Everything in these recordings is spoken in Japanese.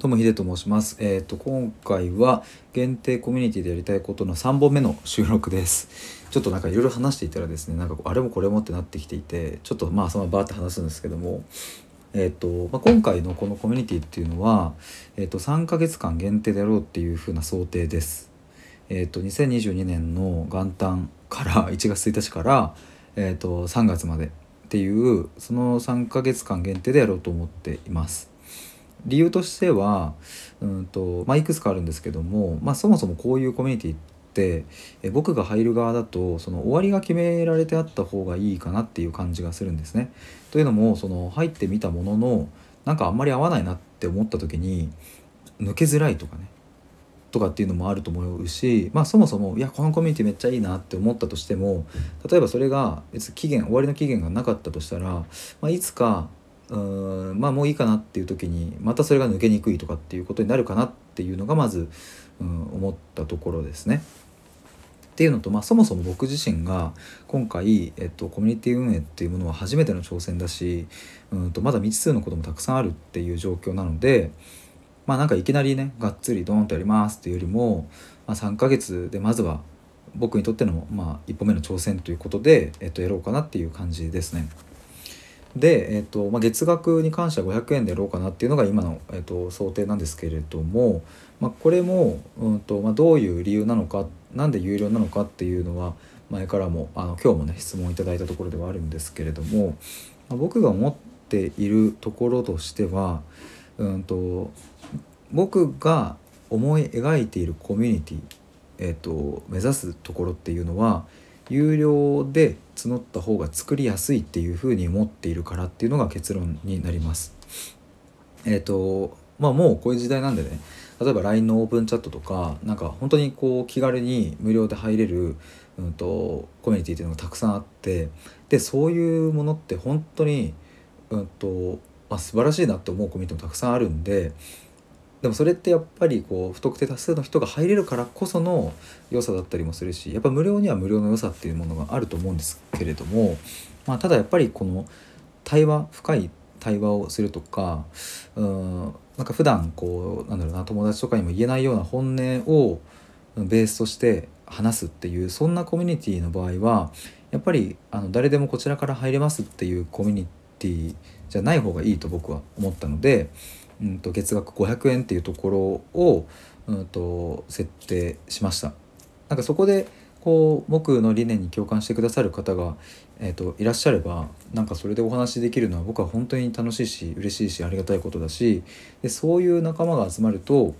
どうもヒデと申します。えっ、と今回は限定コミュニティでやりたいことの3本目の収録です。ちょっとなんかいろいろ話していたらですね、なんかあれもこれもってなってきていて、ちょっとまあそのままバーって話すんですけども、えっ、とまあ、今回のこのコミュニティっていうのは、えっ、と3ヶ月間限定でやろうっていう風な想定です。えっ、と2022年の元旦から 1月1日からえっ、と3月までっていうその3ヶ月間限定でやろうと思っています。理由としてはうんと、まあ、いくつかあるんですけども、まあ、そもそもこういうコミュニティってえ僕が入る側だとその終わりが決められてあった方がいいかなっていう感じがするんですね。というのもその入ってみたもののなんかあんまり合わないなって思った時に抜けづらいとかねとかっていうのもあると思うし、まあ、そもそもいやこのコミュニティめっちゃいいなって思ったとしても例えばそれが別に期限終わりの期限がなかったとしたら、まあ、いつかうーんまあもういいかなっていう時にまたそれが抜けにくいとかっていうことになるかなっていうのがまず、うん、思ったところですね。っていうのと、まあ、そもそも僕自身が今回、えっと、コミュニティ運営っていうものは初めての挑戦だしうんとまだ未知数のこともたくさんあるっていう状況なのでまあなんかいきなりねがっつりドーンとやりますっていうよりも、まあ、3ヶ月でまずは僕にとっての、まあ、一歩目の挑戦ということで、えっと、やろうかなっていう感じですね。で、えっとまあ、月額に関しては500円でやろうかなっていうのが今の、えっと、想定なんですけれども、まあ、これも、うんとまあ、どういう理由なのかなんで有料なのかっていうのは前からもあの今日もね質問いただいたところではあるんですけれども、まあ、僕が思っているところとしては、うんと僕が思い描いているコミュニティ、えっと目指すところっていうのは有料で募った方が作りやすいっていうふうに思っているからっていうのが結論になります。えっ、とまあもうこういう時代なんでね例えば LINE のオープンチャットとかなんか本当にこう気軽に無料で入れる、うん、とコミュニティっていうのがたくさんあってでそういうものって本当に、うんとまあ、素晴らしいなって思うコミュニティもたくさんあるんででもそれってやっぱりこう不特定多数の人が入れるからこその良さだったりもするしやっぱ無料には無料の良さっていうものがあると思うんですけれども、まあ、ただやっぱりこの対話深い対話をするとかうんなんか普段こうなんだろうな友達とかにも言えないような本音をベースとして話すっていうそんなコミュニティの場合はやっぱりあの誰でもこちらから入れますっていうコミュニティじゃない方がいいと僕は思ったので。うん、と月額500円っていうところを、うん、と設定しましたなんかそこでこう僕の理念に共感してくださる方が、えー、といらっしゃればなんかそれでお話しできるのは僕は本当に楽しいし嬉しいしありがたいことだしでそういう仲間が集まると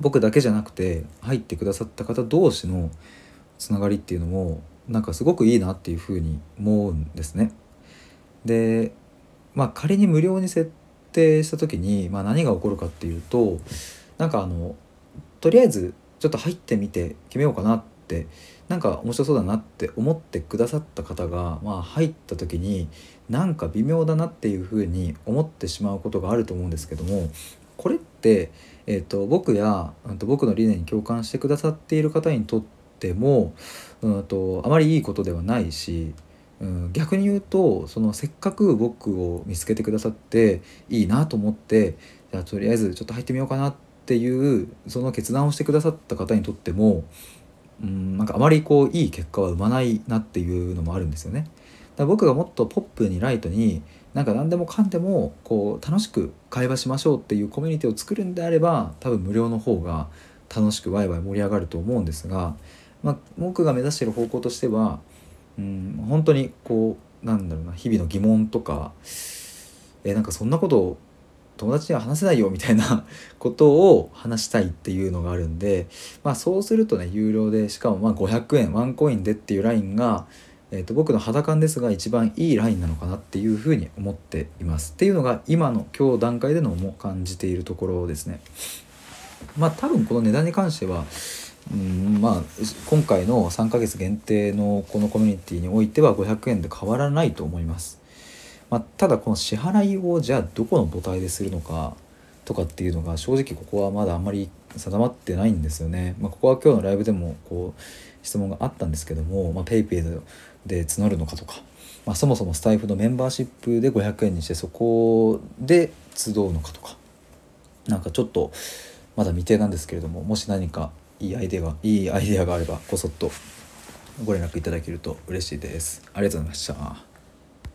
僕だけじゃなくて入ってくださった方同士のつながりっていうのもなんかすごくいいなっていうふうに思うんですね。でまあ仮に無料に設定した時に、まあ、何が起こるかっていうとなんかあのとりあえずちょっと入ってみて決めようかなってなんか面白そうだなって思ってくださった方が、まあ、入った時になんか微妙だなっていうふうに思ってしまうことがあると思うんですけどもこれって、えーと、僕や、うん、と僕の理念に共感してくださっている方にとっても、うん、とあまりいいことではないしうん、逆に言うとそのせっかく僕を見つけてくださっていいなと思ってじゃあとりあえずちょっと入ってみようかなっていうその決断をしてくださった方にとっても、うん、なんかあまりこういい結果は生まないなっていうのもあるんですよね。だ僕がもっとポップにライトになんか何でもかんでもこう楽しく会話しましょうっていうコミュニティを作るんであれば多分無料の方が楽しくワイワイ盛り上がると思うんですが、まあ、僕が目指している方向としてはうん、本当にこうなんだろうな日々の疑問とかえなんかそんなことを友達には話せないよみたいな ことを話したいっていうのがあるんで、まあ、そうするとね有料でしかもまあ500円ワンコインでっていうラインが、えー、と僕の肌感ですが一番いいラインなのかなっていうふうに思っていますっていうのが今の今日段階での感じているところですね。まあ多分この値段に関してはうんまあ今回の3ヶ月限定のこのコミュニティにおいては500円で変わらないと思います。まあ、ただこの支払いをじゃあどこの母体でするのかとかっていうのが正直ここはまだあんまり定まってないんですよね。まあ、ここは今日のライブでもこう質問があったんですけども、PayPay で募るのかとか、まあ、そもそもスタイフのメンバーシップで500円にしてそこで集うのかとかなんかちょっとまだ未定なんですけれどももし何かいいアイデアがいいアイデアがあればこそっとご連絡いただけると嬉しいです。ありがとうございました。